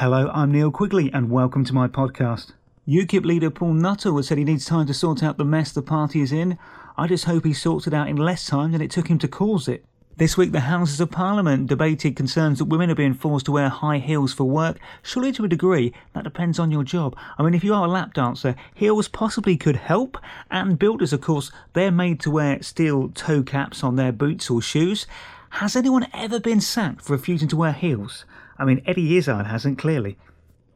Hello, I'm Neil Quigley, and welcome to my podcast. UKIP leader Paul Nuttall has said he needs time to sort out the mess the party is in. I just hope he sorts it out in less time than it took him to cause it. This week, the Houses of Parliament debated concerns that women are being forced to wear high heels for work. Surely, to a degree, that depends on your job. I mean, if you are a lap dancer, heels possibly could help. And builders, of course, they're made to wear steel toe caps on their boots or shoes. Has anyone ever been sacked for refusing to wear heels? I mean, Eddie Izzard hasn't, clearly.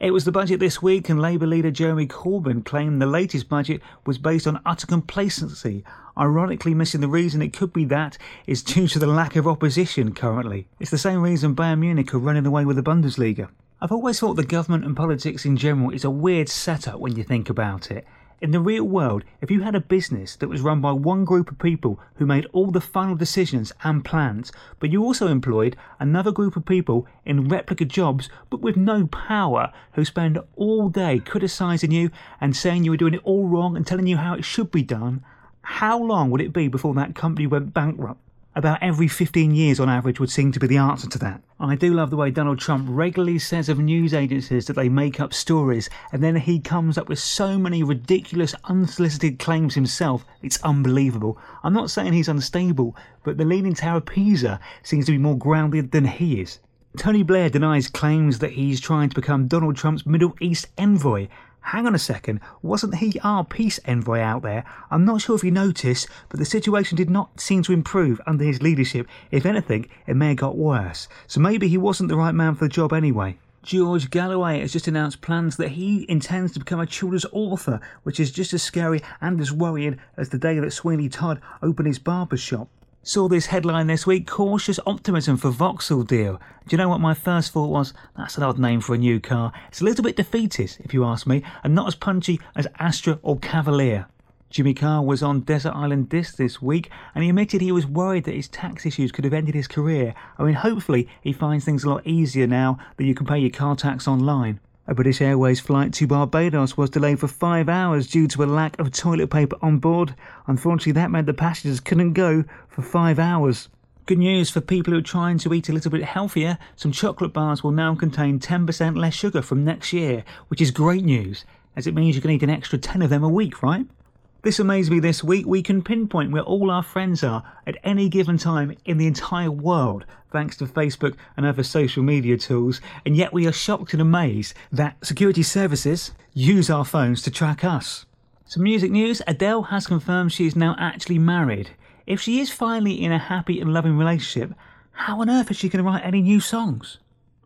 It was the budget this week, and Labour leader Jeremy Corbyn claimed the latest budget was based on utter complacency. Ironically, missing the reason it could be that is due to the lack of opposition currently. It's the same reason Bayern Munich are running away with the Bundesliga. I've always thought the government and politics in general is a weird setup when you think about it. In the real world, if you had a business that was run by one group of people who made all the final decisions and plans, but you also employed another group of people in replica jobs but with no power who spend all day criticising you and saying you were doing it all wrong and telling you how it should be done, how long would it be before that company went bankrupt? About every 15 years on average would seem to be the answer to that. I do love the way Donald Trump regularly says of news agencies that they make up stories, and then he comes up with so many ridiculous, unsolicited claims himself, it's unbelievable. I'm not saying he's unstable, but the Leaning Tower of Pisa seems to be more grounded than he is. Tony Blair denies claims that he's trying to become Donald Trump's Middle East envoy, Hang on a second, wasn't he our peace envoy out there? I'm not sure if you noticed, but the situation did not seem to improve under his leadership. If anything, it may have got worse. So maybe he wasn't the right man for the job anyway. George Galloway has just announced plans that he intends to become a children's author, which is just as scary and as worrying as the day that Sweeney Todd opened his barber shop. Saw this headline this week cautious optimism for Vauxhall deal. Do you know what my first thought was? That's an odd name for a new car. It's a little bit defeatist, if you ask me, and not as punchy as Astra or Cavalier. Jimmy Carr was on Desert Island Disc this week and he admitted he was worried that his tax issues could have ended his career. I mean, hopefully, he finds things a lot easier now that you can pay your car tax online. A British Airways flight to Barbados was delayed for five hours due to a lack of toilet paper on board. Unfortunately, that meant the passengers couldn't go for five hours. Good news for people who are trying to eat a little bit healthier. Some chocolate bars will now contain 10% less sugar from next year, which is great news, as it means you can eat an extra 10 of them a week, right? This amazed me this week. We can pinpoint where all our friends are at any given time in the entire world, thanks to Facebook and other social media tools, and yet we are shocked and amazed that security services use our phones to track us. Some music news Adele has confirmed she is now actually married. If she is finally in a happy and loving relationship, how on earth is she going to write any new songs?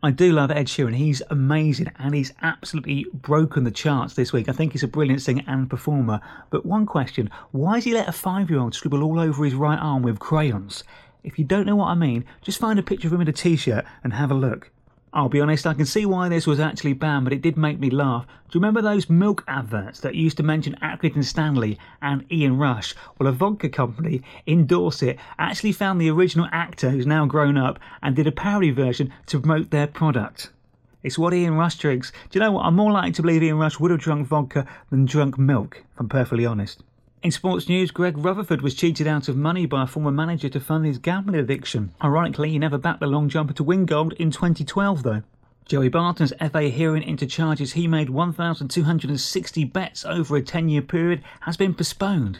I do love Ed Sheeran. He's amazing and he's absolutely broken the charts this week. I think he's a brilliant singer and performer. But one question why has he let a five year old scribble all over his right arm with crayons? If you don't know what I mean, just find a picture of him in a t shirt and have a look. I'll be honest, I can see why this was actually banned, but it did make me laugh. Do you remember those milk adverts that used to mention Accrington Stanley and Ian Rush? Well, a vodka company in Dorset actually found the original actor who's now grown up and did a parody version to promote their product. It's what Ian Rush drinks. Do you know what? I'm more likely to believe Ian Rush would have drunk vodka than drunk milk, if I'm perfectly honest. In sports news, Greg Rutherford was cheated out of money by a former manager to fund his gambling addiction. Ironically, he never backed the long jumper to win gold in 2012, though. Joey Barton's FA hearing into charges he made 1,260 bets over a 10 year period has been postponed.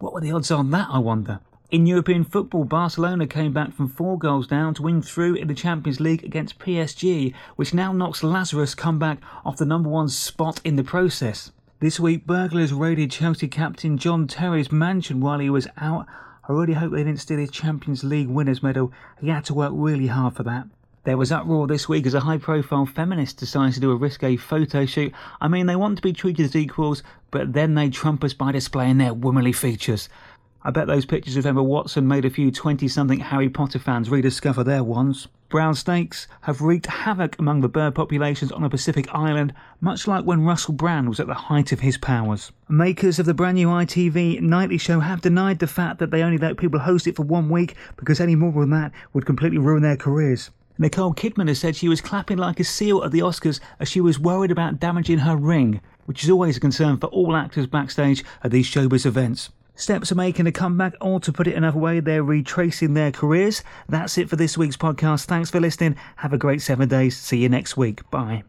What were the odds on that, I wonder? In European football, Barcelona came back from four goals down to win through in the Champions League against PSG, which now knocks Lazarus comeback off the number one spot in the process. This week, burglars raided Chelsea captain John Terry's mansion while he was out. I really hope they didn't steal his Champions League winners medal. He had to work really hard for that. There was uproar this week as a high profile feminist decides to do a risque photo shoot. I mean, they want to be treated as equals, but then they trump us by displaying their womanly features. I bet those pictures of Emma Watson made a few 20 something Harry Potter fans rediscover their ones. Brown snakes have wreaked havoc among the bird populations on a Pacific island, much like when Russell Brand was at the height of his powers. Makers of the brand new ITV nightly show have denied the fact that they only let people host it for one week because any more than that would completely ruin their careers. Nicole Kidman has said she was clapping like a seal at the Oscars as she was worried about damaging her ring, which is always a concern for all actors backstage at these showbiz events. Steps are making a comeback, or to put it another way, they're retracing their careers. That's it for this week's podcast. Thanks for listening. Have a great seven days. See you next week. Bye.